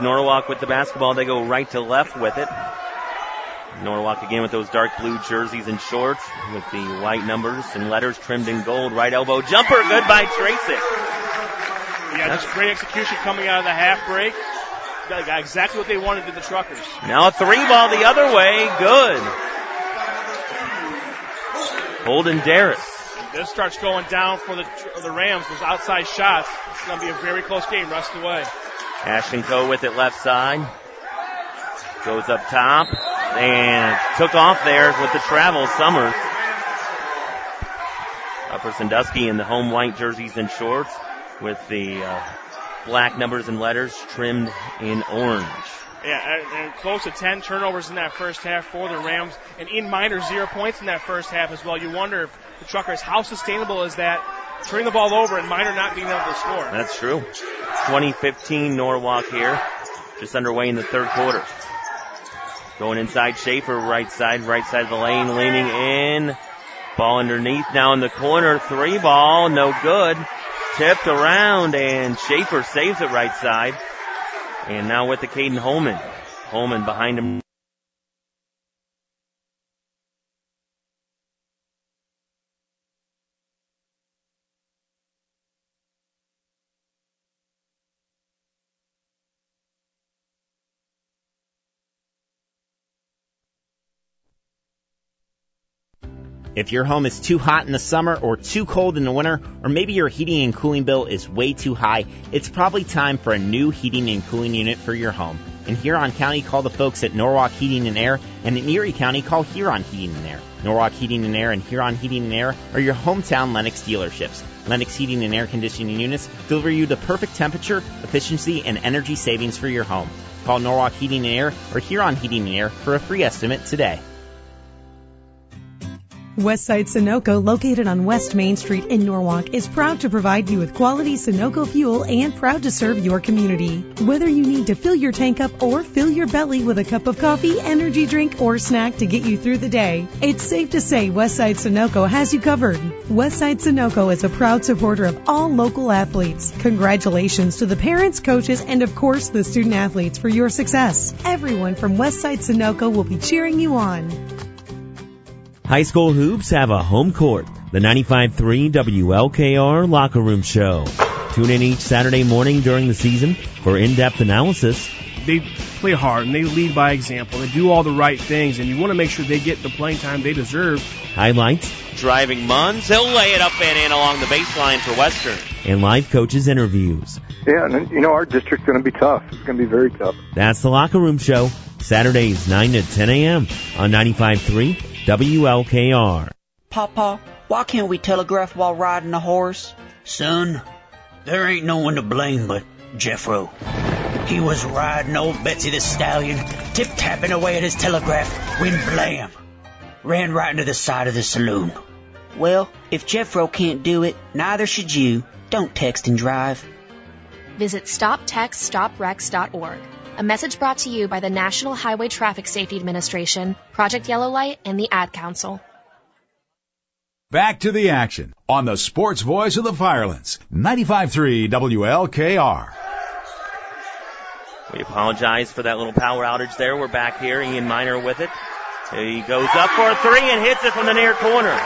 Norwalk with the basketball. They go right to left with it. Norwalk again with those dark blue jerseys and shorts with the white numbers and letters trimmed in gold. Right elbow jumper, good by Tracy. Yeah, just great execution coming out of the half break. Got exactly what they wanted to the Truckers. Now a three ball the other way, good. Holden Darris. This starts going down for the the Rams. Those outside shots. It's going to be a very close game. Rest away. Ashton Coe with it left side. Goes up top and took off there with the travel. Summers. Uh, Upper Sandusky in the home white jerseys and shorts with the uh, black numbers and letters trimmed in orange. Yeah, and close to 10 turnovers in that first half for the Rams. And in Miner zero points in that first half as well. You wonder if the Truckers, how sustainable is that? Turning the ball over and Miner not being able to score. That's true. 2015 Norwalk here, just underway in the third quarter. Going inside Schaefer, right side, right side of the lane, leaning in. Ball underneath now in the corner. Three ball, no good. Tipped around and Schaefer saves it right side. And now with the Caden Holman. Holman behind him. If your home is too hot in the summer or too cold in the winter, or maybe your heating and cooling bill is way too high, it's probably time for a new heating and cooling unit for your home. In Huron County, call the folks at Norwalk Heating and Air, and in Erie County, call Huron Heating and Air. Norwalk Heating and Air and Huron Heating and Air are your hometown Lennox dealerships. Lennox Heating and Air Conditioning units deliver you the perfect temperature, efficiency, and energy savings for your home. Call Norwalk Heating and Air or Huron Heating and Air for a free estimate today. Westside Sunoco, located on West Main Street in Norwalk, is proud to provide you with quality Sunoco fuel and proud to serve your community. Whether you need to fill your tank up or fill your belly with a cup of coffee, energy drink, or snack to get you through the day, it's safe to say Westside Sunoco has you covered. Westside Sunoco is a proud supporter of all local athletes. Congratulations to the parents, coaches, and of course the student athletes for your success. Everyone from Westside Sunoco will be cheering you on. High school hoops have a home court. The 95.3 WLKR Locker Room Show. Tune in each Saturday morning during the season for in-depth analysis. They play hard and they lead by example. They do all the right things and you want to make sure they get the playing time they deserve. Highlights. Driving Munns. He'll lay it up and in along the baseline for Western. And live coaches interviews. Yeah, and you know, our district's going to be tough. It's going to be very tough. That's the Locker Room Show. Saturdays 9 to 10 a.m. on 95.3 WLKR. Papa, why can't we telegraph while riding a horse? Son, there ain't no one to blame but Jeffro. He was riding old Betsy the Stallion, tip-tapping away at his telegraph, when blam! Ran right into the side of the saloon. Well, if Jeffro can't do it, neither should you. Don't text and drive. Visit StopTextStopWrecks.org. A message brought to you by the National Highway Traffic Safety Administration, Project Yellow Light, and the Ad Council. Back to the action on the sports voice of the Firelands, 95.3 WLKR. We apologize for that little power outage there. We're back here. Ian Miner with it. He goes up for a three and hits it from the near corner.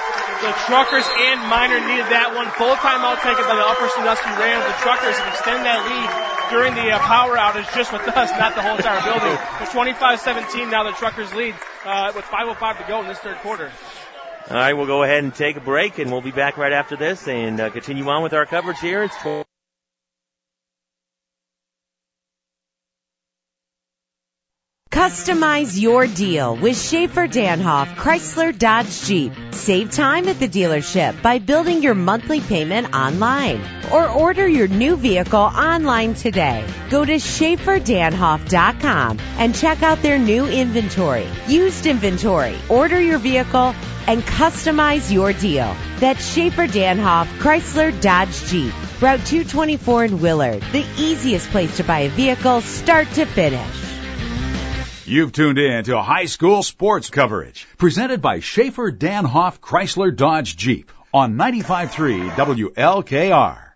The Truckers and Miner needed that one. Full timeout taken by the Upper Sandusky Rams. The Truckers have extended that lead during the uh, power outage just with us, not the whole entire building. It's 25-17 now. The Truckers lead uh, with 5:05 to go in this third quarter. All right, we'll go ahead and take a break, and we'll be back right after this and uh, continue on with our coverage here. It's. Customize your deal with Schaefer Danhoff Chrysler Dodge Jeep. Save time at the dealership by building your monthly payment online or order your new vehicle online today. Go to SchaeferDanhoff.com and check out their new inventory, used inventory, order your vehicle, and customize your deal. That's Schaefer Danhoff Chrysler Dodge Jeep. Route 224 in Willard, the easiest place to buy a vehicle start to finish. You've tuned in to high school sports coverage presented by Schaefer Danhoff Chrysler Dodge Jeep on 95.3 WLKR.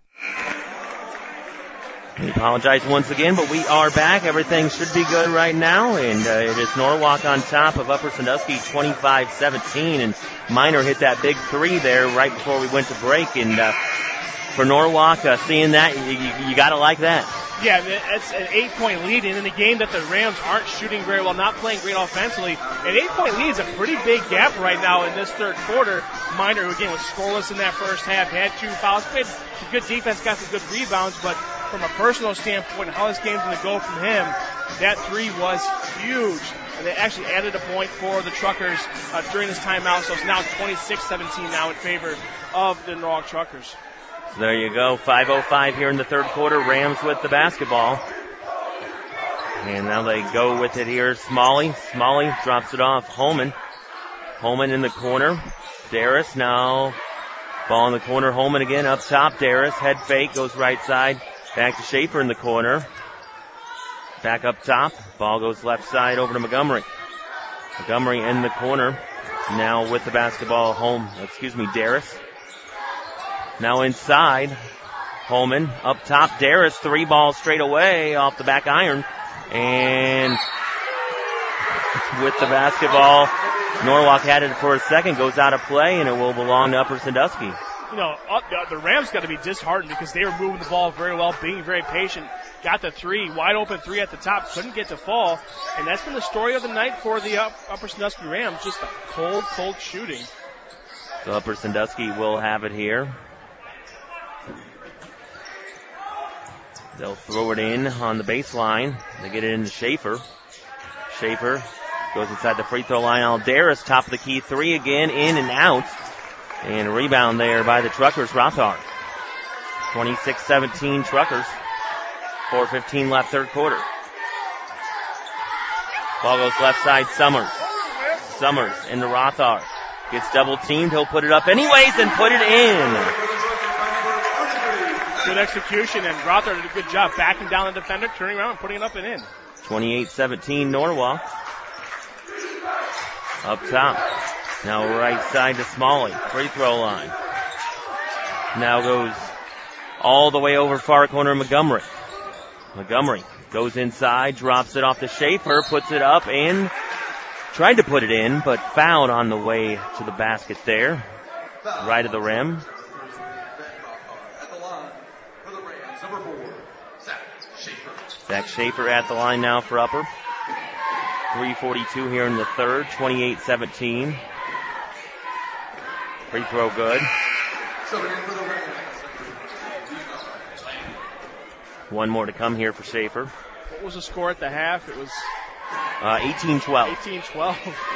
We apologize once again, but we are back. Everything should be good right now, and uh, it is Norwalk on top of Upper Sandusky 25-17, and Miner hit that big three there right before we went to break, and uh, for Norwalk, uh, seeing that, you, you, you gotta like that. Yeah, it's an eight point lead, and in a game that the Rams aren't shooting very well, not playing great offensively, an eight point lead is a pretty big gap right now in this third quarter. Miner, who again was scoreless in that first half, had two fouls, played some good defense, got some good rebounds, but from a personal standpoint, how this game's going to go from him, that three was huge. And they actually added a point for the Truckers uh, during this timeout, so it's now 26-17 now in favor of the Norwalk Truckers. There you go. 5.05 here in the third quarter. Rams with the basketball. And now they go with it here. Smalley. Smalley drops it off. Holman. Holman in the corner. Darris now. Ball in the corner. Holman again up top. Darris. Head fake. Goes right side. Back to Schaefer in the corner. Back up top. Ball goes left side over to Montgomery. Montgomery in the corner. Now with the basketball home. Excuse me, Darris. Now inside. Holman up top. Darris three balls straight away off the back iron. And with the basketball, Norwalk had it for a second, goes out of play, and it will belong to Upper Sandusky. You know, uh, the Rams got to be disheartened because they were moving the ball very well, being very patient. Got the three, wide open three at the top, couldn't get to fall, and that's been the story of the night for the uh, Upper Sandusky Rams. Just a cold, cold shooting. So Upper Sandusky will have it here. They'll throw it in on the baseline. They get it into Schaefer. Schaefer goes inside the free throw line. Alderis, top of the key three again, in and out. And a rebound there by the Truckers, Rothar. 26-17 Truckers. 4.15 left third quarter. Ball goes left side, Summers. Summers into Rothar. Gets double teamed, he'll put it up anyways and put it in. Good execution, and Rothar did a good job backing down the defender, turning around and putting it up and in. 28-17 Norwalk. Up top. Now right side to Smalley. Free throw line. Now goes all the way over far corner Montgomery. Montgomery goes inside, drops it off to Schaefer, puts it up and tried to put it in, but fouled on the way to the basket there. Right of the rim. Zach Schaefer at the line now for upper. 342 here in the third, 28-17. Free throw good. One more to come here for Schaefer. What was the score at the half? It was uh, 18-12. 18-12.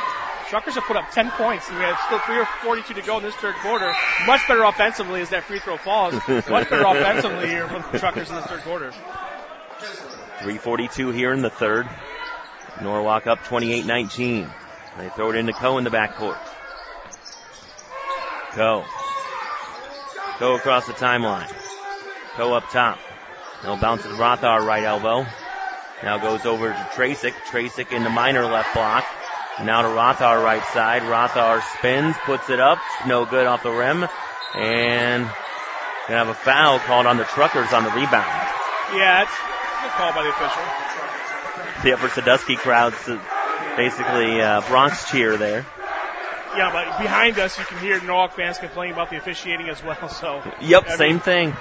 Truckers have put up 10 points, and we have still 3 or 42 to go in this third quarter. Much better offensively as that free throw falls. Much better offensively here for the Truckers in this third quarter. 342 here in the third. Norwalk up 28-19. They throw it into Coe in the backcourt. Coe. Coe across the timeline. Coe up top. Now bounces Rothar right elbow. Now goes over to Tracek. Tracek in the minor left block. Now to Rothar right side. Rothar spins, puts it up. No good off the rim. And gonna have a foul called on the truckers on the rebound. Yeah, it's Good call by the official. The Upper Sandusky crowds basically uh, Bronx cheer there. Yeah, but behind us you can hear Norwalk fans complaining about the officiating as well. So. Yep, I same mean, thing.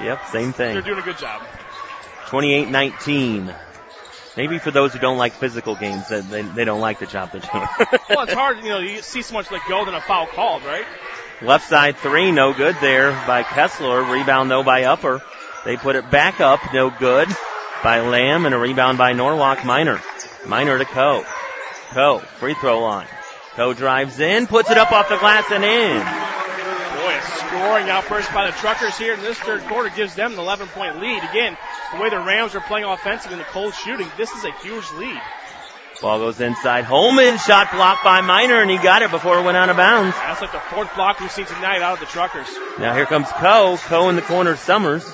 Yep, same thing. They're doing a good job. 28-19. Maybe for those who don't like physical games, they, they, they don't like the job they're doing. well, it's hard, you know, you see so much like go than a foul called, right? Left side three, no good there by Kessler. Rebound though by Upper. They put it back up, no good by Lamb and a rebound by Norwalk Miner. Miner to Coe. Coe, free throw line. Coe drives in, puts it up off the glass and in. Boy, scoring outburst by the Truckers here in this third quarter gives them an 11 point lead. Again, the way the Rams are playing offensive in the cold shooting, this is a huge lead. Ball goes inside. Holman shot blocked by Miner and he got it before it went out of bounds. That's like the fourth block we've seen tonight out of the Truckers. Now here comes Coe. Coe in the corner, Summers.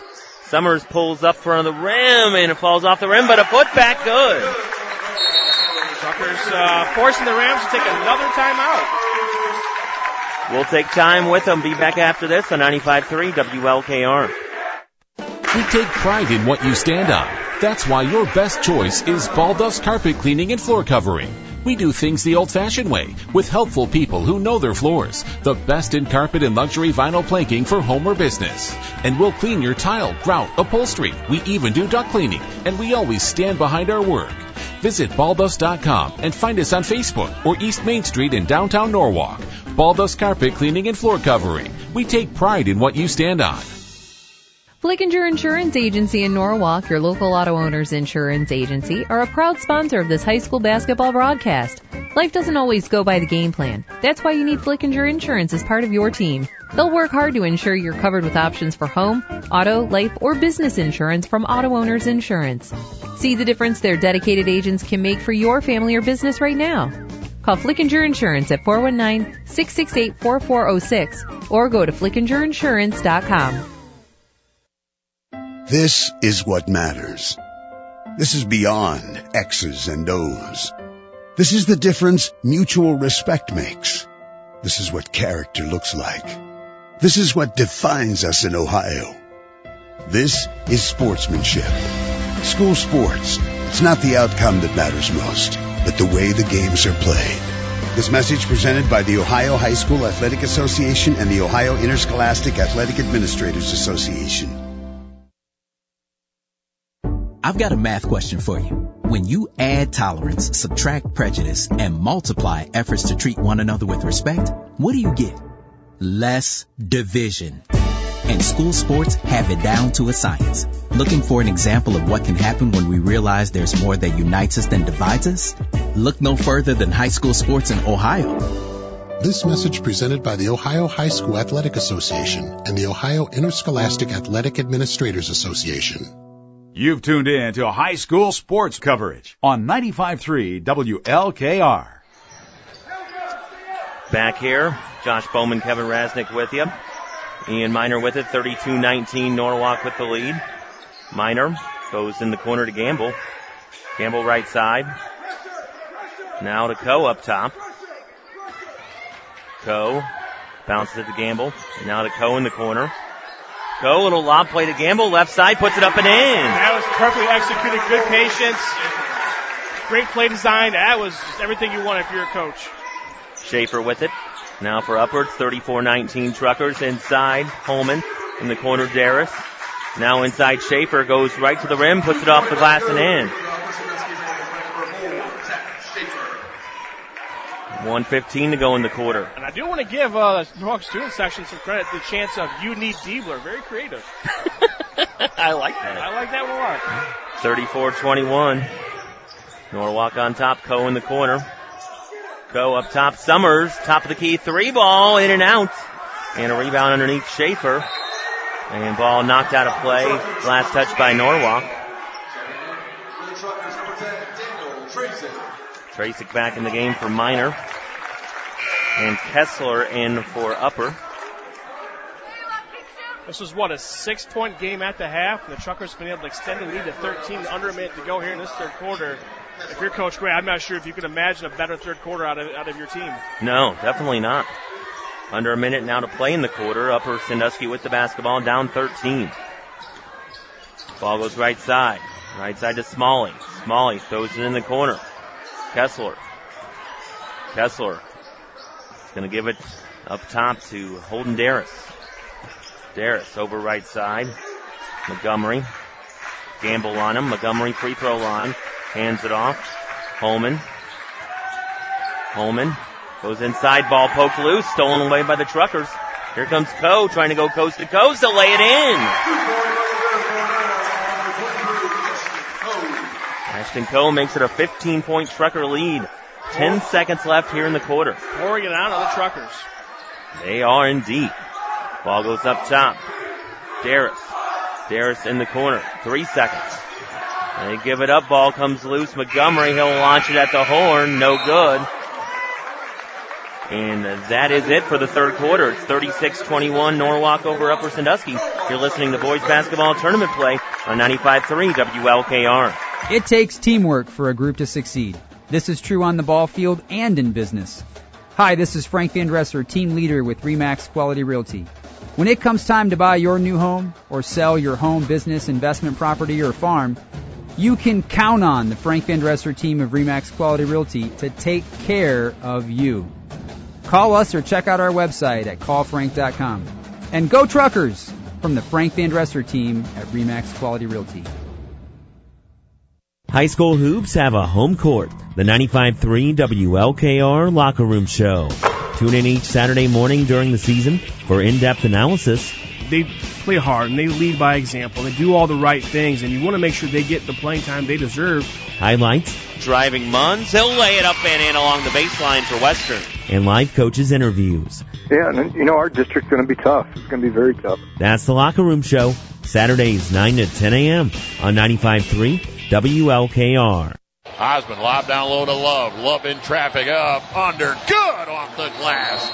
Summers pulls up front of the rim and it falls off the rim, but a putback good. Truckers uh, forcing the Rams to take another timeout. We'll take time with them. Be back after this on 95.3 WLKR. We take pride in what you stand on. That's why your best choice is Baldos Carpet Cleaning and Floor Covering. We do things the old-fashioned way with helpful people who know their floors. The best in carpet and luxury vinyl planking for home or business. And we'll clean your tile, grout, upholstery. We even do duct cleaning, and we always stand behind our work. Visit baldos.com and find us on Facebook or East Main Street in downtown Norwalk. Baldos Carpet Cleaning and Floor Covering. We take pride in what you stand on. Flickinger Insurance Agency in Norwalk, your local auto owners insurance agency, are a proud sponsor of this high school basketball broadcast. Life doesn't always go by the game plan. That's why you need Flickinger Insurance as part of your team. They'll work hard to ensure you're covered with options for home, auto, life, or business insurance from Auto Owners Insurance. See the difference their dedicated agents can make for your family or business right now. Call Flickinger Insurance at 419-668-4406 or go to flickingerinsurance.com. This is what matters. This is beyond X's and O's. This is the difference mutual respect makes. This is what character looks like. This is what defines us in Ohio. This is sportsmanship. School sports. It's not the outcome that matters most, but the way the games are played. This message presented by the Ohio High School Athletic Association and the Ohio Interscholastic Athletic Administrators Association. I've got a math question for you. When you add tolerance, subtract prejudice, and multiply efforts to treat one another with respect, what do you get? Less division. And school sports have it down to a science. Looking for an example of what can happen when we realize there's more that unites us than divides us? Look no further than high school sports in Ohio. This message presented by the Ohio High School Athletic Association and the Ohio Interscholastic Athletic Administrators Association. You've tuned in to high school sports coverage on 95.3 WLKR. Back here, Josh Bowman, Kevin Rasnick with you. Ian Miner with it, 32-19, Norwalk with the lead. Miner goes in the corner to Gamble. Gamble right side. Now to Coe up top. Coe bounces it to Gamble. Now to Coe in the corner. Coe, little lob play to Gamble, left side, puts it up and in. That was perfectly executed, good patience, great play design. That was everything you want if you're a coach. Schaefer with it. Now for upwards, 34-19 Truckers inside. Holman in the corner, Darris. Now inside Schaefer goes right to the rim, puts it off the glass and in. 115 to go in the quarter. And I do want to give uh, the Norwalk student section some credit. The chance of you need Diebler, very creative. I like that. I like that one a lot. 34-21. Norwalk on top, Coe in the corner. Coe up top, Summers, top of the key, three ball, in and out. And a rebound underneath Schaefer. And ball knocked out of play. Last touch by Norwalk. Tracek back in the game for Miner. And Kessler in for Upper. This was what a six point game at the half. The Truckers have been able to extend the lead to 13 under a minute to go here in this third quarter. If you're Coach Gray, I'm not sure if you could imagine a better third quarter out of out of your team. No, definitely not. Under a minute now to play in the quarter. Upper Sandusky with the basketball, down 13. Ball goes right side. Right side to Smalley. Smalley throws it in the corner. Kessler. Kessler is going to give it up top to Holden Darris. Darris over right side. Montgomery. Gamble on him. Montgomery free throw line. Hands it off. Holman. Holman goes inside. Ball poked loose. Stolen away by the Truckers. Here comes Coe trying to go coast to coast to lay it in. Ashton Coe makes it a 15 point Trucker lead. 10 seconds left here in the quarter. Pouring it out on the Truckers. They are indeed. Ball goes up top. Darris. Darris in the corner. Three seconds. They give it up. Ball comes loose. Montgomery, he'll launch it at the horn. No good. And that is it for the third quarter. It's 36-21 Norwalk over Upper Sandusky. You're listening to boys basketball tournament play on 95.3 WLKR. It takes teamwork for a group to succeed. This is true on the ball field and in business. Hi, this is Frank Van Dresser, team leader with Remax Quality Realty. When it comes time to buy your new home or sell your home, business, investment property, or farm, you can count on the Frank Van Dresser team of REMAX Quality Realty to take care of you. Call us or check out our website at callfrank.com. And go truckers from the Frank Van Dresser team at REMAX Quality Realty. High school hoops have a home court. The 95.3 WLKR Locker Room Show. Tune in each Saturday morning during the season for in-depth analysis. They play hard and they lead by example. They do all the right things, and you want to make sure they get the playing time they deserve. Highlights. Driving Munns. He'll lay it up and in along the baseline for Western. And live coaches interviews. Yeah, and you know our district's going to be tough. It's going to be very tough. That's the Locker Room Show. Saturdays 9 to 10 a.m. on 95.3 WLKR. Osman lob down low to Love. Love in traffic up under. Good off the glass.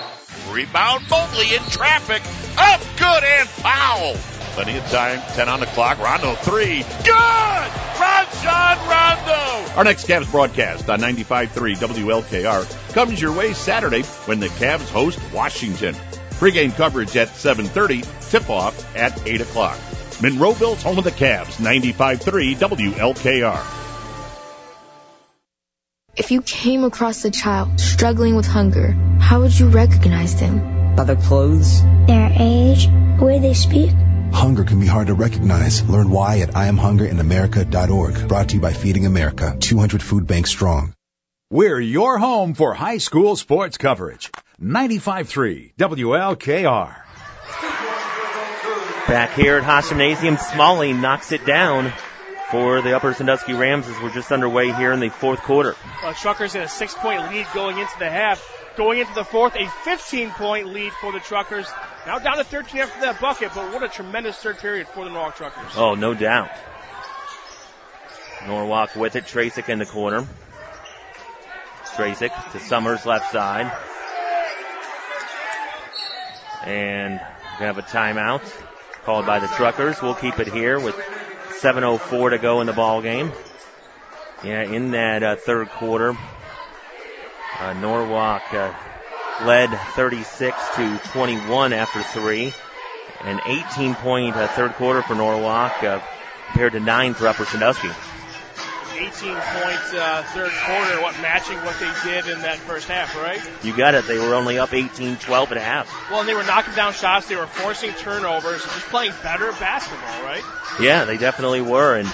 Rebound Mobley in traffic. Up good and foul. Plenty of time. 10 on the clock. Rondo three. Good! Rajon Rondo! Our next Cavs broadcast on 95.3 WLKR comes your way Saturday when the Cavs host Washington. Pre-game coverage at 7.30. Tip-off at 8 o'clock. Monroeville's home of the Cavs. 95.3 WLKR. If you came across a child struggling with hunger, how would you recognize them? By their clothes, their age, the way they speak. Hunger can be hard to recognize. Learn why at IamHungerInAmerica.org. Brought to you by Feeding America, 200 food banks strong. We're your home for high school sports coverage. 95.3 WLKR. Back here at Haas Gymnasium, Smalley knocks it down for the Upper Sandusky Rams as we're just underway here in the fourth quarter. Uh, Truckers in a six point lead going into the half. Going into the fourth, a 15 point lead for the Truckers. Now down to 13 after that bucket, but what a tremendous third period for the Norwalk Truckers. Oh, no doubt. Norwalk with it, Tracek in the corner. Tracek to Summers left side. And we have a timeout called by the Truckers. We'll keep it here with 7.04 to go in the ball game. Yeah, in that uh, third quarter, uh, Norwalk uh, led 36 to 21 after three. An 18 point uh, third quarter for Norwalk uh, compared to nine for Upper Sandusky. 18 point uh, third quarter, what matching what they did in that first half, right? You got it. They were only up 18-12 at half. Well, and they were knocking down shots. They were forcing turnovers, just playing better basketball, right? Yeah, they definitely were. And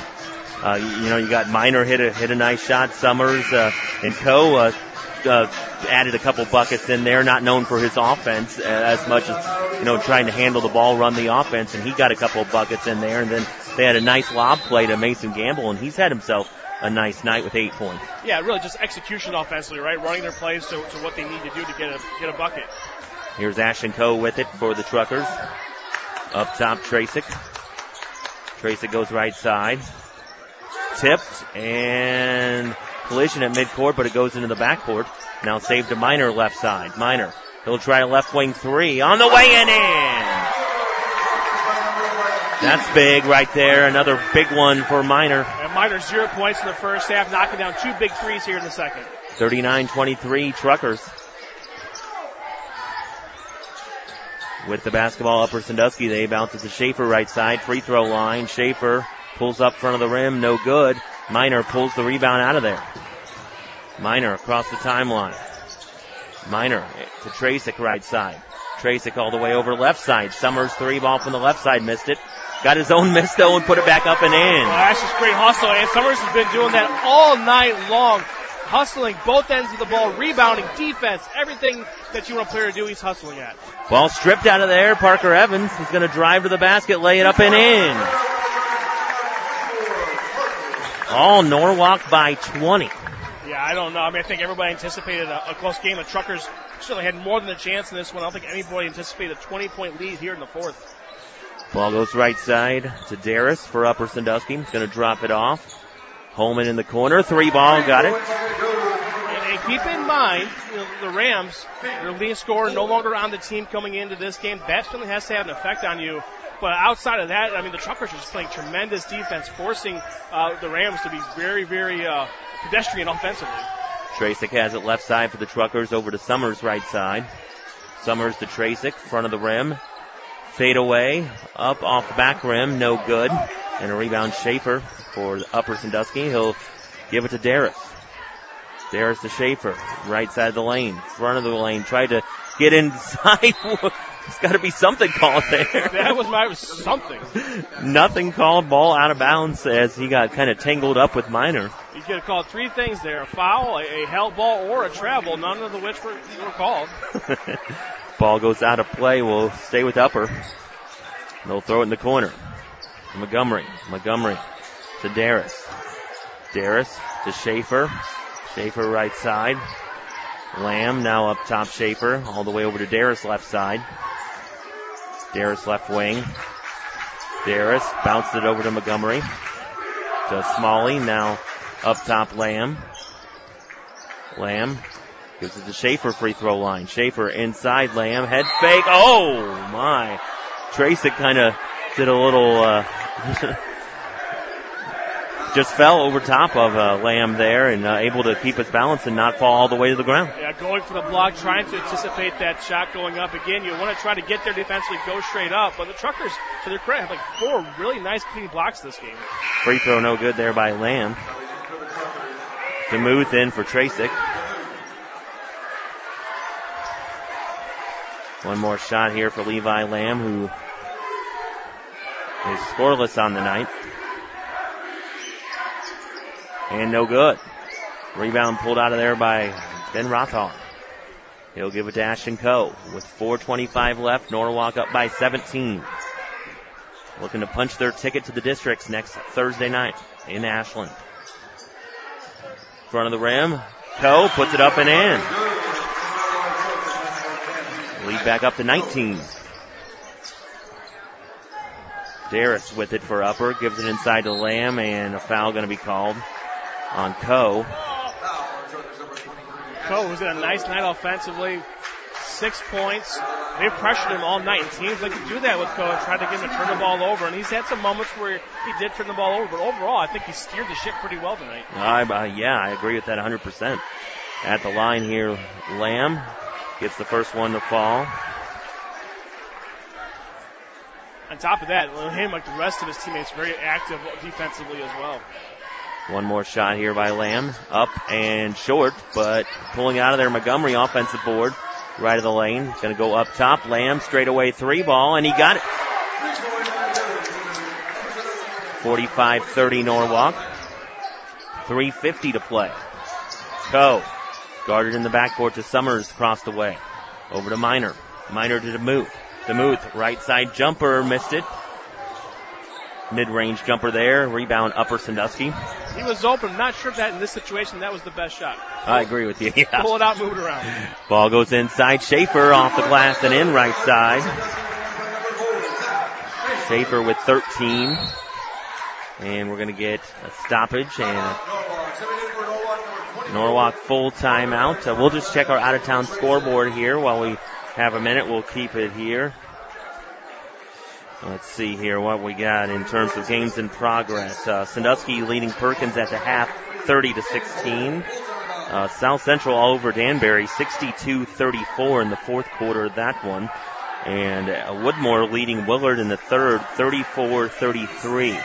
uh, you, you know, you got Miner hit a hit a nice shot. Summers uh, and Coe. Uh, uh, added a couple buckets in there, not known for his offense as much as, you know, trying to handle the ball, run the offense, and he got a couple of buckets in there, and then they had a nice lob play to Mason Gamble, and he's had himself a nice night with eight points. Yeah, really just execution offensively, right? Running their plays to, to what they need to do to get a get a bucket. Here's Ashton Coe with it for the Truckers. Up top, Tracek. Tracek goes right side. Tipped and collision at midcourt, but it goes into the backcourt. Now saved to Miner left side. Miner. He'll try a left wing three on the way and in. That's big right there. Another big one for Miner. And Miner zero points in the first half, knocking down two big threes here in the second. 39-23 Truckers. With the basketball, Upper Sandusky, they bounce it to Schaefer right side, free throw line. Schaefer pulls up front of the rim, no good. Miner pulls the rebound out of there. Miner across the timeline. Miner to Tracek right side. Tracek all the way over left side. Summers three ball from the left side missed it. Got his own miss though and put it back up and in. Well, that's just great hustle. And Summers has been doing that all night long. Hustling both ends of the ball, rebounding, defense, everything that you want a player to do, he's hustling at. Ball stripped out of there. Parker Evans is going to drive to the basket, lay it up and in. All Norwalk by 20. Yeah, I don't know. I mean, I think everybody anticipated a, a close game. The Truckers certainly had more than a chance in this one. I don't think anybody anticipated a 20 point lead here in the fourth. Ball goes right side to Darris for Upper Sandusky. He's going to drop it off. Holman in the corner. Three ball. Got it. And, and keep in mind, you know, the Rams, their leading scorer, no longer on the team coming into this game. That certainly has to have an effect on you. But outside of that, I mean, the Truckers are just playing tremendous defense, forcing uh, the Rams to be very, very uh, pedestrian offensively. Tracek has it left side for the Truckers over to Summers right side. Summers to Tracek, front of the rim. Fade away, up off the back rim, no good. And a rebound Schaefer for the Upper Sandusky. He'll give it to Darris. Darris to Schaefer, right side of the lane, front of the lane, tried to get inside. There's got to be something called there. That was my something. Nothing called. Ball out of bounds as he got kind of tangled up with Miner. You could have called three things there: a foul, a, a held ball, or a travel. None of the which were, were called. Ball goes out of play. We'll stay with Upper. They'll throw it in the corner. Montgomery. Montgomery to Darris. Darris to Schaefer. Schaefer right side. Lamb now up top Schaefer. All the way over to Darris left side. Darris left wing. Darris bounced it over to Montgomery. To Smalley. Now up top Lamb. Lamb gives it to Schaefer free throw line. Schaefer inside Lamb. Head fake. Oh my. Tracek kind of did a little, uh, just fell over top of uh, Lamb there and uh, able to keep his balance and not fall all the way to the ground. Yeah, going for the block, trying to anticipate that shot going up again. You want to try to get there defensively, go straight up. But the Truckers, to their credit, have like four really nice clean blocks this game. Free throw no good there by Lamb. Demuth in for Tracek. One more shot here for Levi Lamb, who is scoreless on the night. And no good. Rebound pulled out of there by Ben Rothar. He'll give it to Ashton Coe with 4.25 left. Norwalk up by 17. Looking to punch their ticket to the districts next Thursday night in Ashland. Front of the rim. Coe puts it up and in. Lead back up to 19. Darris with it for upper, gives it inside to Lamb, and a foul going to be called on Coe. Coe was in a nice night offensively. Six points. They've pressured him all night, and teams like to do that with Coe and try to get him to turn the ball over. And he's had some moments where he did turn the ball over, but overall, I think he steered the ship pretty well tonight. Uh, uh, yeah, I agree with that 100%. At the line here, Lamb gets the first one to fall. On top of that, him, like the rest of his teammates, very active defensively as well. One more shot here by Lamb. Up and short, but pulling out of there, Montgomery offensive board. Right of the lane. Gonna go up top. Lamb straight away three ball, and he got it. 45-30 Norwalk. 350 to play. Coe. Guarded in the backcourt to Summers across the way. Over to Miner. Miner to Demuth. Demuth, right side jumper, missed it. Mid-range jumper there. Rebound Upper Sandusky. He was open. Not sure if that in this situation that was the best shot. I agree with you. Yeah. Pull it out, move it around. Ball goes inside. Schaefer off the glass and in right side. Schaefer with 13. And we're going to get a stoppage and Norwalk full timeout. Uh, we'll just check our out of town scoreboard here while we have a minute. We'll keep it here. Let's see here what we got in terms of games in progress. Uh, Sandusky leading Perkins at the half, 30 to 16. Uh, South Central all over Danbury, 62-34 in the fourth quarter of that one. And uh, Woodmore leading Willard in the third, 34-33.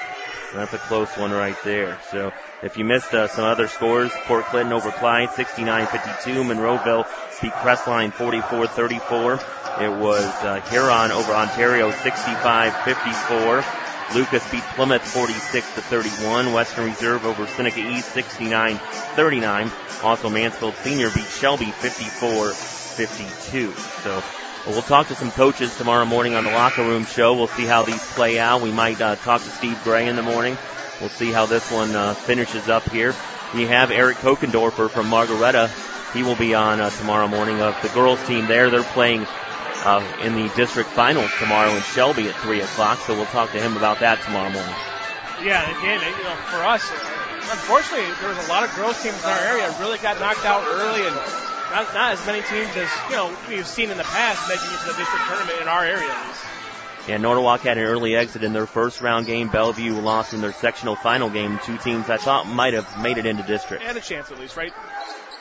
That's a close one right there. So if you missed uh, some other scores, Port Clinton over Clyde, 69-52. Monroeville beat Crestline, 44-34. It was uh, Huron over Ontario, 65-54. Lucas beat Plymouth 46 to 31. Western Reserve over Seneca East 69-39. Also Mansfield Senior beat Shelby 54-52. So we'll talk to some coaches tomorrow morning on the locker room show. We'll see how these play out. We might uh, talk to Steve Gray in the morning. We'll see how this one uh, finishes up here. We have Eric Kokendorfer from Margaretta. He will be on uh, tomorrow morning of the girls team there. They're playing uh, in the district finals tomorrow in Shelby at 3 o'clock, so we'll talk to him about that tomorrow morning. Yeah, again, you know, for us, unfortunately, there was a lot of girls teams in our area really got knocked out early, and not, not as many teams as you know we've seen in the past making it to the district tournament in our area. Yeah, Norwalk had an early exit in their first round game. Bellevue lost in their sectional final game. Two teams I thought might have made it into district. And a chance at least, right?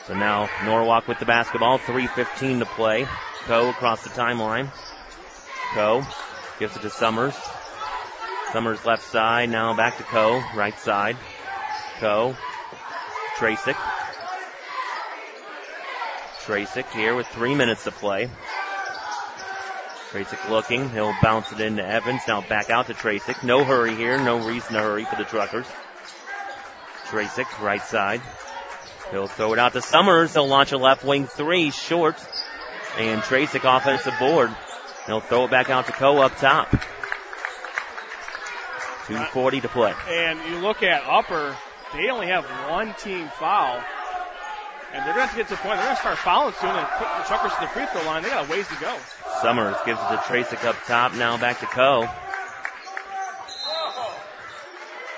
So now Norwalk with the basketball, 3.15 to play. Coe across the timeline. Coe Gives it to Summers. Summers left side, now back to Coe, right side. Coe. Tracek. Tracek here with three minutes to play. Tracek looking. He'll bounce it into Evans. Now back out to Tracek. No hurry here. No reason to hurry for the Truckers. Tracek, right side. He'll throw it out to Summers. He'll launch a left wing three, short. And Tracek offensive board. He'll throw it back out to Coe up top. 2.40 to play. And you look at Upper, they only have one team foul. And they're going to have to get to the point, they're going to start fouling soon and put the Truckers to the free throw line. They got a ways to go. Summers gives it to Tracek up top, now back to Coe.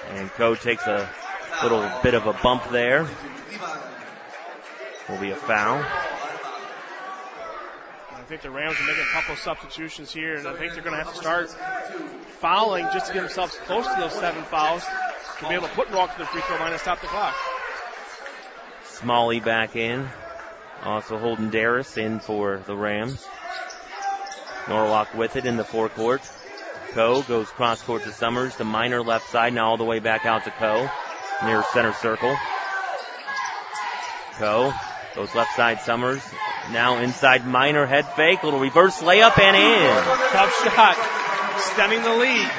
And Coe takes a little bit of a bump there. Will be a foul. I think the Rams are making a couple of substitutions here, and I think they're going to have to start fouling just to get themselves close to those seven fouls to be able to put Norwalk to the free throw line and stop the clock. Smalley back in. Also Holden Darris in for the Rams. Norwalk with it in the forecourt. Coe goes cross court to Summers. The Miner left side now all the way back out to Coe. Near center circle. Coe goes left side Summers. Now inside Miner head fake. Little reverse layup and in. Tough shot. Stemming the lead.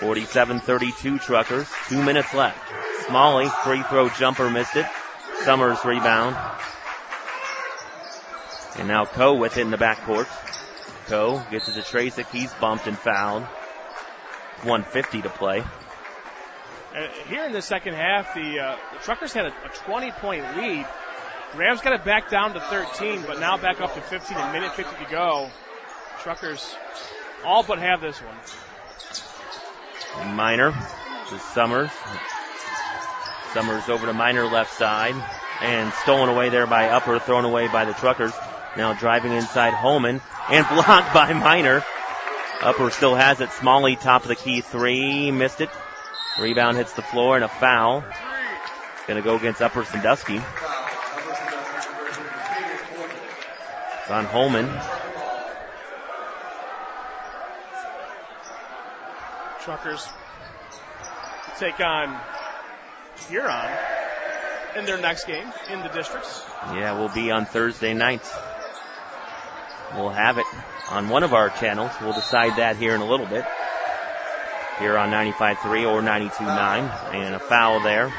47-32 Truckers. Two minutes left. Smalley, free throw jumper missed it. Summers rebound. And now Coe with it in the backcourt. Coe gets it to Tracek. He's bumped and fouled. 150 to play. Uh, here in the second half, the, uh, the Truckers had a, a 20 point lead. Rams got it back down to 13, but now back up to 15, a minute 50 to go. Truckers all but have this one. Miner to Summers. Summers over to Miner left side and stolen away there by Upper, thrown away by the Truckers. Now driving inside Holman and blocked by Miner. Upper still has it. Smalley top of the key three, missed it. Rebound hits the floor and a foul. Gonna go against Upper Sandusky. It's on Holman. Truckers take on Huron in their next game in the districts. Yeah, we'll be on Thursday nights. We'll have it on one of our channels. We'll decide that here in a little bit. Here on 95.3 or 92.9. And a foul there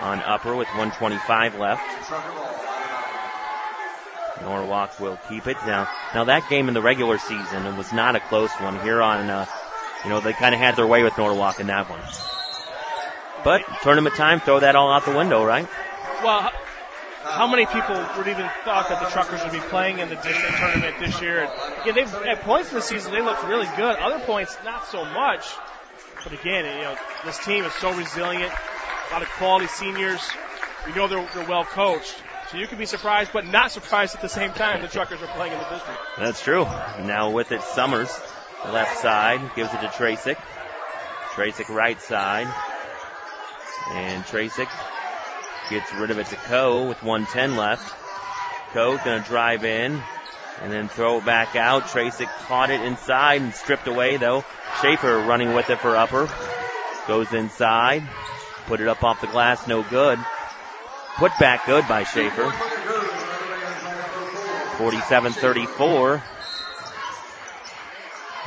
on upper with 125 left. Norwalk will keep it. Now, now that game in the regular season, it was not a close one. Here on, uh, you know, they kind of had their way with Norwalk in that one. But tournament time, throw that all out the window, right? Well, how many people would even thought that the Truckers would be playing in the district tournament this year? Yeah, they at points in the season they looked really good. Other points, not so much. But again, you know, this team is so resilient. A lot of quality seniors. We know they're, they're well coached. So you can be surprised, but not surprised at the same time the Truckers are playing in the district. That's true. Now with it, Summers, left side, gives it to Tracek. Tracek right side. And Tracek gets rid of it to Coe with 110 left. Coe gonna drive in and then throw it back out. Tracek caught it inside and stripped away though. Schaefer running with it for upper. Goes inside. Put it up off the glass, no good. Put back good by Schaefer. 47-34.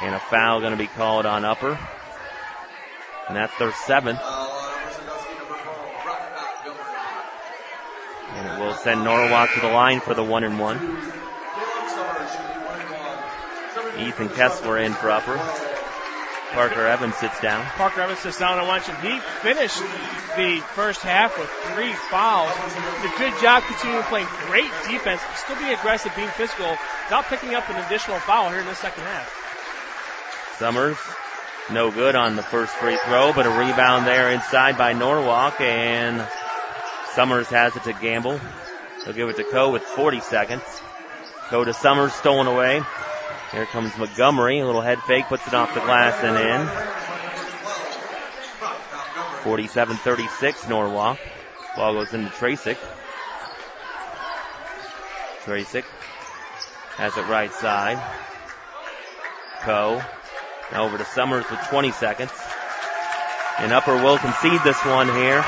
And a foul going to be called on upper. And that's their seventh. And it will send Norwalk to the line for the one and one. Ethan Kessler in for upper. Parker Evans sits down. Parker Evans sits down and watching. He finished the first half with three fouls. Did a good job continuing to play great defense, still being aggressive, being physical, without picking up an additional foul here in the second half. Summers, no good on the first free throw, but a rebound there inside by Norwalk, and Summers has it to Gamble. He'll give it to Coe with 40 seconds. Coe to Summers, stolen away. Here comes Montgomery, a little head fake, puts it off the glass and in. 47-36 Norwalk. Ball goes into Tracek. Tracek has it right side. Coe. Now over to Summers with 20 seconds. And Upper will concede this one here.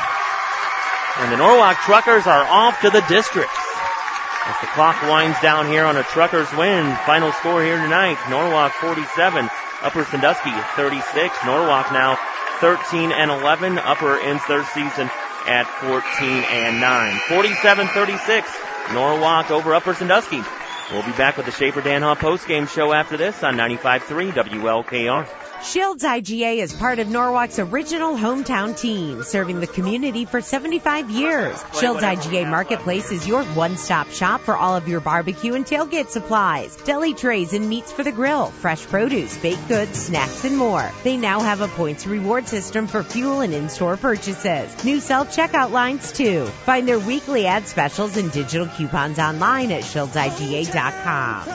And the Norwalk Truckers are off to the district. As the clock winds down here on a Truckers win, final score here tonight, Norwalk 47, Upper Sandusky 36. Norwalk now 13 and 11. Upper ends their season at 14 and 9. 47-36. Norwalk over Upper Sandusky. We'll be back with the Schaefer Danhoff postgame show after this on 95.3 WLKR. Shields IGA is part of Norwalk's original hometown team, serving the community for 75 years. Shields IGA Marketplace is your one-stop shop for all of your barbecue and tailgate supplies, deli trays and meats for the grill, fresh produce, baked goods, snacks, and more. They now have a points reward system for fuel and in-store purchases. New self-checkout lines too. Find their weekly ad specials and digital coupons online at shieldsiga.com.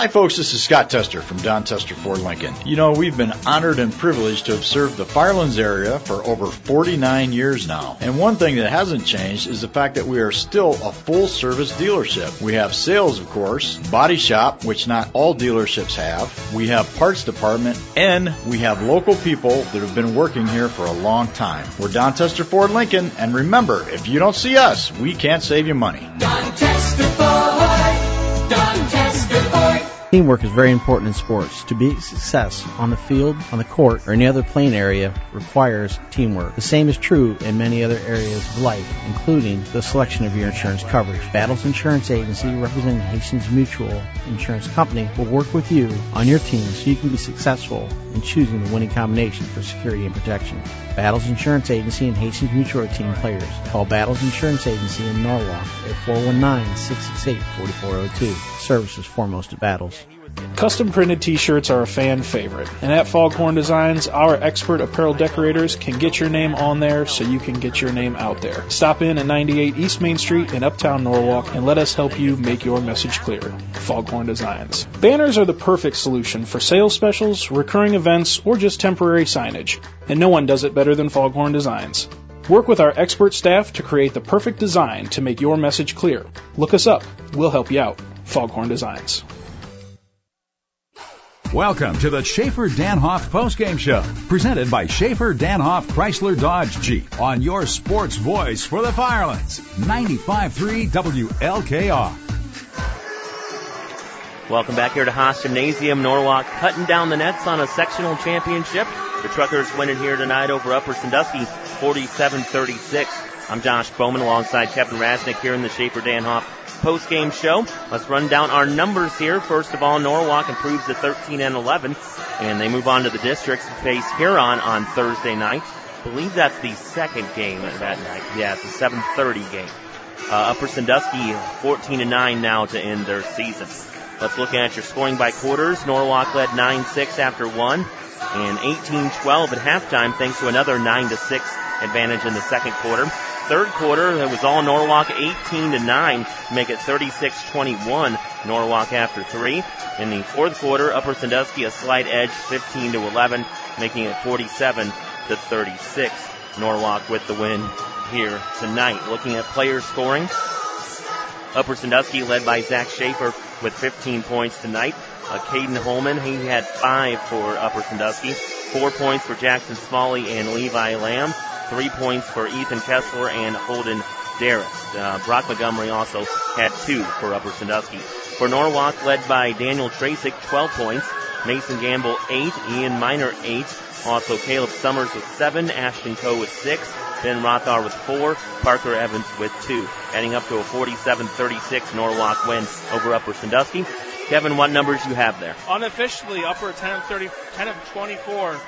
Hi folks, this is Scott Tester from Don Tester Ford Lincoln. You know, we've been honored and privileged to have served the Firelands area for over 49 years now. And one thing that hasn't changed is the fact that we are still a full service dealership. We have sales, of course, body shop, which not all dealerships have. We have parts department and we have local people that have been working here for a long time. We're Don Tester Ford Lincoln and remember, if you don't see us, we can't save you money. Don Tester Ford, Don Tester. Teamwork is very important in sports. To be a success on the field, on the court, or any other playing area requires teamwork. The same is true in many other areas of life, including the selection of your insurance coverage. Battles Insurance Agency, representing Hastings Mutual Insurance Company, will work with you on your team so you can be successful in choosing the winning combination for security and protection. Battles Insurance Agency and Hastings Mutual team players. Call Battles Insurance Agency in Norwalk at 419-668-4402. Services foremost at Battles. Custom printed t-shirts are a fan favorite, and at Foghorn Designs, our expert apparel decorators can get your name on there so you can get your name out there. Stop in at 98 East Main Street in Uptown Norwalk and let us help you make your message clear. Foghorn Designs. Banners are the perfect solution for sales specials, recurring events, or just temporary signage, and no one does it better than Foghorn Designs. Work with our expert staff to create the perfect design to make your message clear. Look us up. We'll help you out. Foghorn Designs. Welcome to the Schaefer Danhoff postgame show, presented by Schaefer Danhoff Chrysler Dodge Jeep on your sports voice for the Firelands, 95.3 WLKR. Welcome back here to Haas Gymnasium. Norwalk cutting down the nets on a sectional championship. The Truckers winning here tonight over Upper Sandusky, 47-36. I'm Josh Bowman alongside Kevin Rasnick here in the Schaefer Danhoff post-game show. Let's run down our numbers here. First of all, Norwalk improves to 13 and 11, and they move on to the districts to face Huron on Thursday night. I believe that's the second game that night. Yeah, it's a 7:30 game. Uh, Upper Sandusky 14 and 9 now to end their season. Let's look at your scoring by quarters. Norwalk led 9-6 after one, and 18-12 at halftime thanks to another 9-6 advantage in the second quarter. Third quarter, it was all Norwalk 18 to 9 make it 36-21. Norwalk after three. In the fourth quarter, Upper Sandusky a slight edge 15 to 11, making it 47 to 36. Norwalk with the win here tonight. Looking at player scoring, Upper Sandusky led by Zach Schaefer with 15 points tonight. Uh, Caden Holman, he had five for Upper Sandusky. Four points for Jackson Smalley and Levi Lamb. Three points for Ethan Kessler and Holden Darris. Uh, Brock Montgomery also had two for Upper Sandusky. For Norwalk, led by Daniel Tracek, 12 points. Mason Gamble, 8. Ian Miner, 8. Also Caleb Summers with 7. Ashton Coe with 6. Ben Rothar with 4. Parker Evans with 2. Adding up to a 47-36 Norwalk win over Upper Sandusky. Kevin, what numbers you have there? Unofficially, Upper 10 of 30, 10 of 24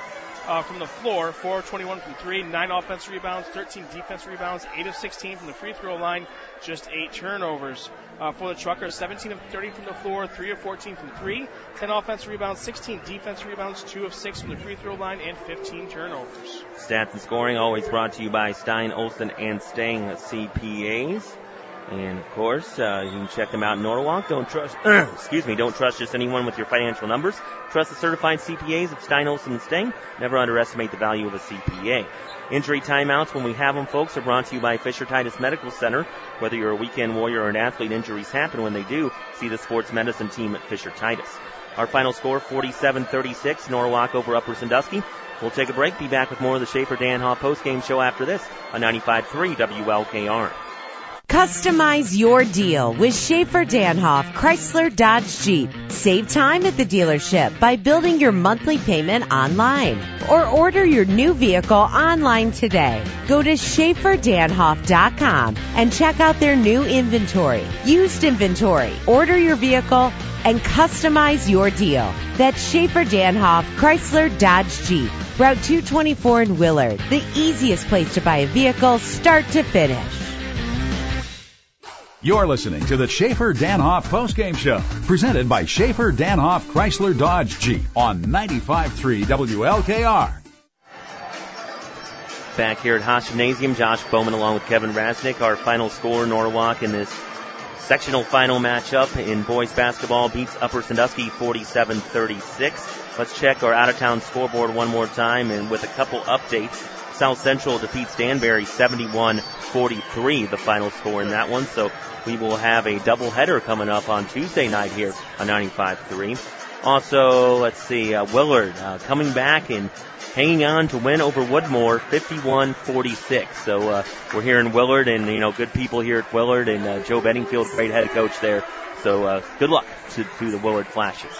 uh, from the floor, 4 of 21 from 3, 9 offensive rebounds, 13 defense rebounds, 8 of 16 from the free throw line, just 8 turnovers. Uh, for the Truckers, 17 of 30 from the floor, 3 of 14 from 3, 10 offensive rebounds, 16 defense rebounds, 2 of 6 from the free throw line, and 15 turnovers. Stats and scoring always brought to you by Stein, Olson, and Stang CPAs. And of course, uh, you can check them out in Norwalk. Don't trust, excuse me, don't trust just anyone with your financial numbers. Trust the certified CPAs of Stein Olson and Stang. Never underestimate the value of a CPA. Injury timeouts when we have them, folks, are brought to you by Fisher Titus Medical Center. Whether you're a weekend warrior or an athlete, injuries happen when they do. See the sports medicine team at Fisher Titus. Our final score, 47-36, Norwalk over Upper Sandusky. We'll take a break, be back with more of the Schaefer Danhoff postgame show after this on 95.3 WLKR. Customize your deal with Schaefer Danhoff Chrysler Dodge Jeep. Save time at the dealership by building your monthly payment online or order your new vehicle online today. Go to SchaeferDanhoff.com and check out their new inventory, used inventory, order your vehicle, and customize your deal. That's Schaefer Danhoff Chrysler Dodge Jeep. Route 224 in Willard, the easiest place to buy a vehicle start to finish. You're listening to the Schaefer Danhoff postgame show, presented by Schaefer Danhoff Chrysler Dodge Jeep on 95.3 WLKR. Back here at Haas Gymnasium, Josh Bowman along with Kevin Rasnick. Our final score, Norwalk in this sectional final matchup in boys basketball beats Upper Sandusky 47-36. Let's check our out-of-town scoreboard one more time and with a couple updates. South Central defeats Danbury 71-43, the final score in that one. So we will have a doubleheader coming up on Tuesday night here on 95-3. Also, let's see, uh, Willard uh, coming back and hanging on to win over Woodmore 51-46. So uh, we're here in Willard and, you know, good people here at Willard and uh, Joe Benningfield, great head coach there. So uh, good luck to, to the Willard Flashes.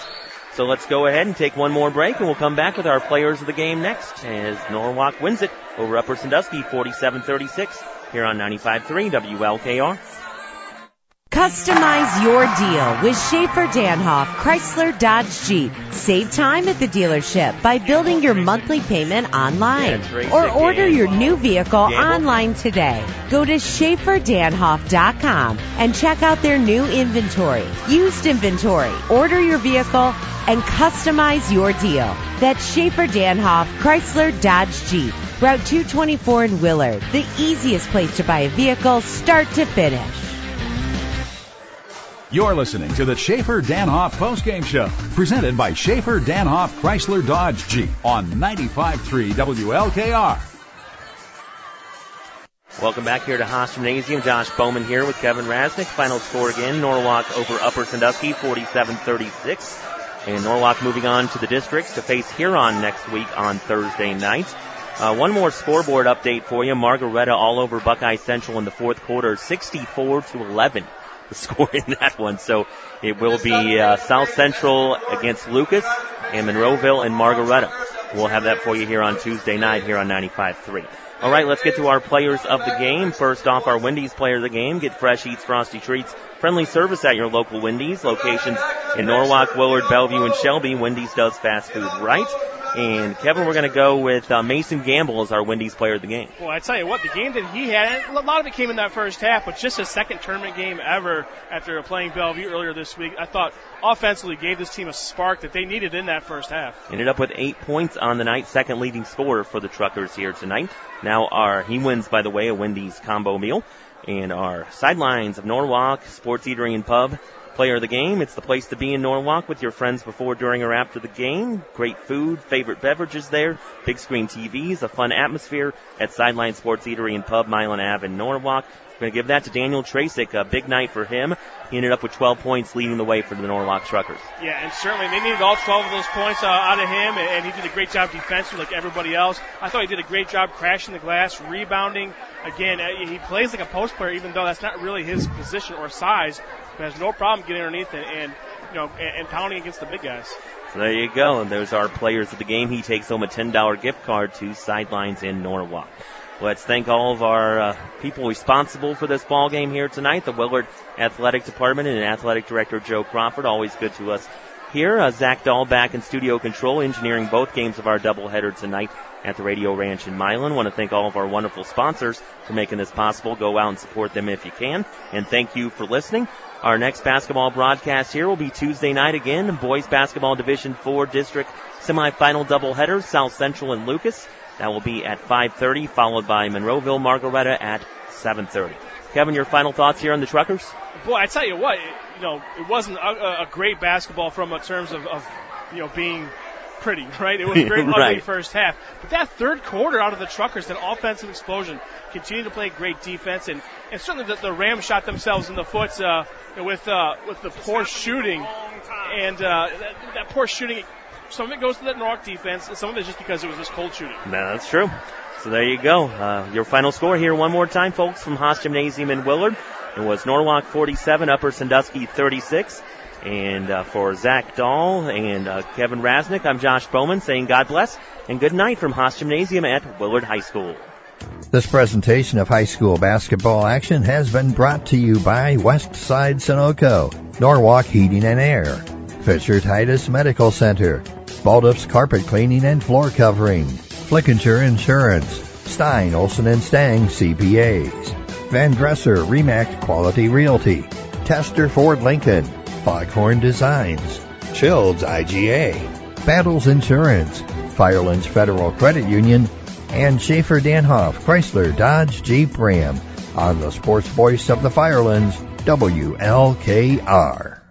So let's go ahead and take one more break and we'll come back with our players of the game next as Norwalk wins it over Upper Sandusky 47-36 here on 95.3 WLKR. Customize your deal with Schaefer Danhoff Chrysler Dodge Jeep. Save time at the dealership by building your monthly payment online or order your new vehicle online today. Go to SchaeferDanhoff.com and check out their new inventory, used inventory, order your vehicle, and customize your deal. That's Schaefer Danhoff Chrysler Dodge Jeep. Route 224 in Willard, the easiest place to buy a vehicle start to finish. You're listening to the Schaefer Danhoff postgame show, presented by Schaefer Danhoff Chrysler Dodge Jeep on 95.3 WLKR. Welcome back here to Haas Gymnasium. Josh Bowman here with Kevin Rasnick. Final score again, Norwalk over Upper Sandusky, 47-36. And Norwalk moving on to the districts to face Huron next week on Thursday night. Uh, one more scoreboard update for you. Margaretta all over Buckeye Central in the fourth quarter, 64 to 11 the score in that one. So it will be uh, South Central against Lucas and Monroeville and Margaretta. We'll have that for you here on Tuesday night here on 95.3. All right, let's get to our players of the game. First off, our Wendy's player of the game. Get fresh eats, frosty treats, friendly service at your local Wendy's. Locations in Norwalk, Willard, Bellevue, and Shelby. Wendy's does fast food right. And Kevin, we're going to go with uh, Mason Gamble as our Wendy's player of the game. Well, I tell you what, the game that he had, a lot of it came in that first half, but just his second tournament game ever after playing Bellevue earlier this week. I thought offensively gave this team a spark that they needed in that first half. Ended up with eight points on the night, second leading scorer for the Truckers here tonight. Now our he wins, by the way, a Wendy's combo meal. And our sidelines of Norwalk Sports Eatery and Pub player of the game. It's the place to be in Norwalk with your friends before, during, or after the game. Great food, favorite beverages there, big screen TVs, a fun atmosphere at Sideline Sports Eatery and Pub, Milan Ave in Norwalk. We're going to give that to Daniel Tracek. A big night for him. He ended up with 12 points, leading the way for the Norwalk Truckers. Yeah, and certainly they needed all 12 of those points uh, out of him, and he did a great job defensively, like everybody else. I thought he did a great job crashing the glass, rebounding. Again, uh, he plays like a post player, even though that's not really his position or size. But has no problem getting underneath it and you know and, and pounding against the big guys. So there you go. And those are players of the game. He takes home a $10 gift card to Sidelines in Norwalk. Let's thank all of our uh, people responsible for this ball game here tonight. The Willard Athletic Department and Athletic Director Joe Crawford, always good to us here. Uh, Zach Dahl back in studio control, engineering both games of our doubleheader tonight at the Radio Ranch in Milan. Want to thank all of our wonderful sponsors for making this possible. Go out and support them if you can. And thank you for listening. Our next basketball broadcast here will be Tuesday night again. Boys Basketball Division 4 District semifinal doubleheader, South Central and Lucas. That will be at 5.30, followed by Monroeville Margaretta at 7.30. Kevin, your final thoughts here on the Truckers? Boy, I tell you what, you know, it wasn't a, a great basketball from a terms of, of, you know, being pretty, right? It was a great right. ugly first half. But that third quarter out of the Truckers, that offensive explosion, continued to play great defense, and, and certainly the, the Rams shot themselves in the foot uh, with uh, with the poor shooting, and uh, that, that poor shooting. Some of it goes to that Norwalk defense, and some of it is just because it was this cold shooting. No, that's true. So there you go. Uh, your final score here one more time, folks, from Haas Gymnasium in Willard. It was Norwalk 47, Upper Sandusky 36. And uh, for Zach Dahl and uh, Kevin Rasnick, I'm Josh Bowman saying God bless and good night from Haas Gymnasium at Willard High School. This presentation of high school basketball action has been brought to you by Westside Sunoco, Norwalk Heating and Air, Fisher Titus Medical Center, Balduff's Carpet Cleaning and Floor Covering, Flickinger Insurance, Stein, Olson and Stang CPAs, Van Dresser Remax Quality Realty, Tester Ford Lincoln, Foghorn Designs, Shields IGA, Battles Insurance, Firelands Federal Credit Union, and Schaefer Danhoff Chrysler Dodge Jeep Ram. On the sports voice of the Firelands, WLKR.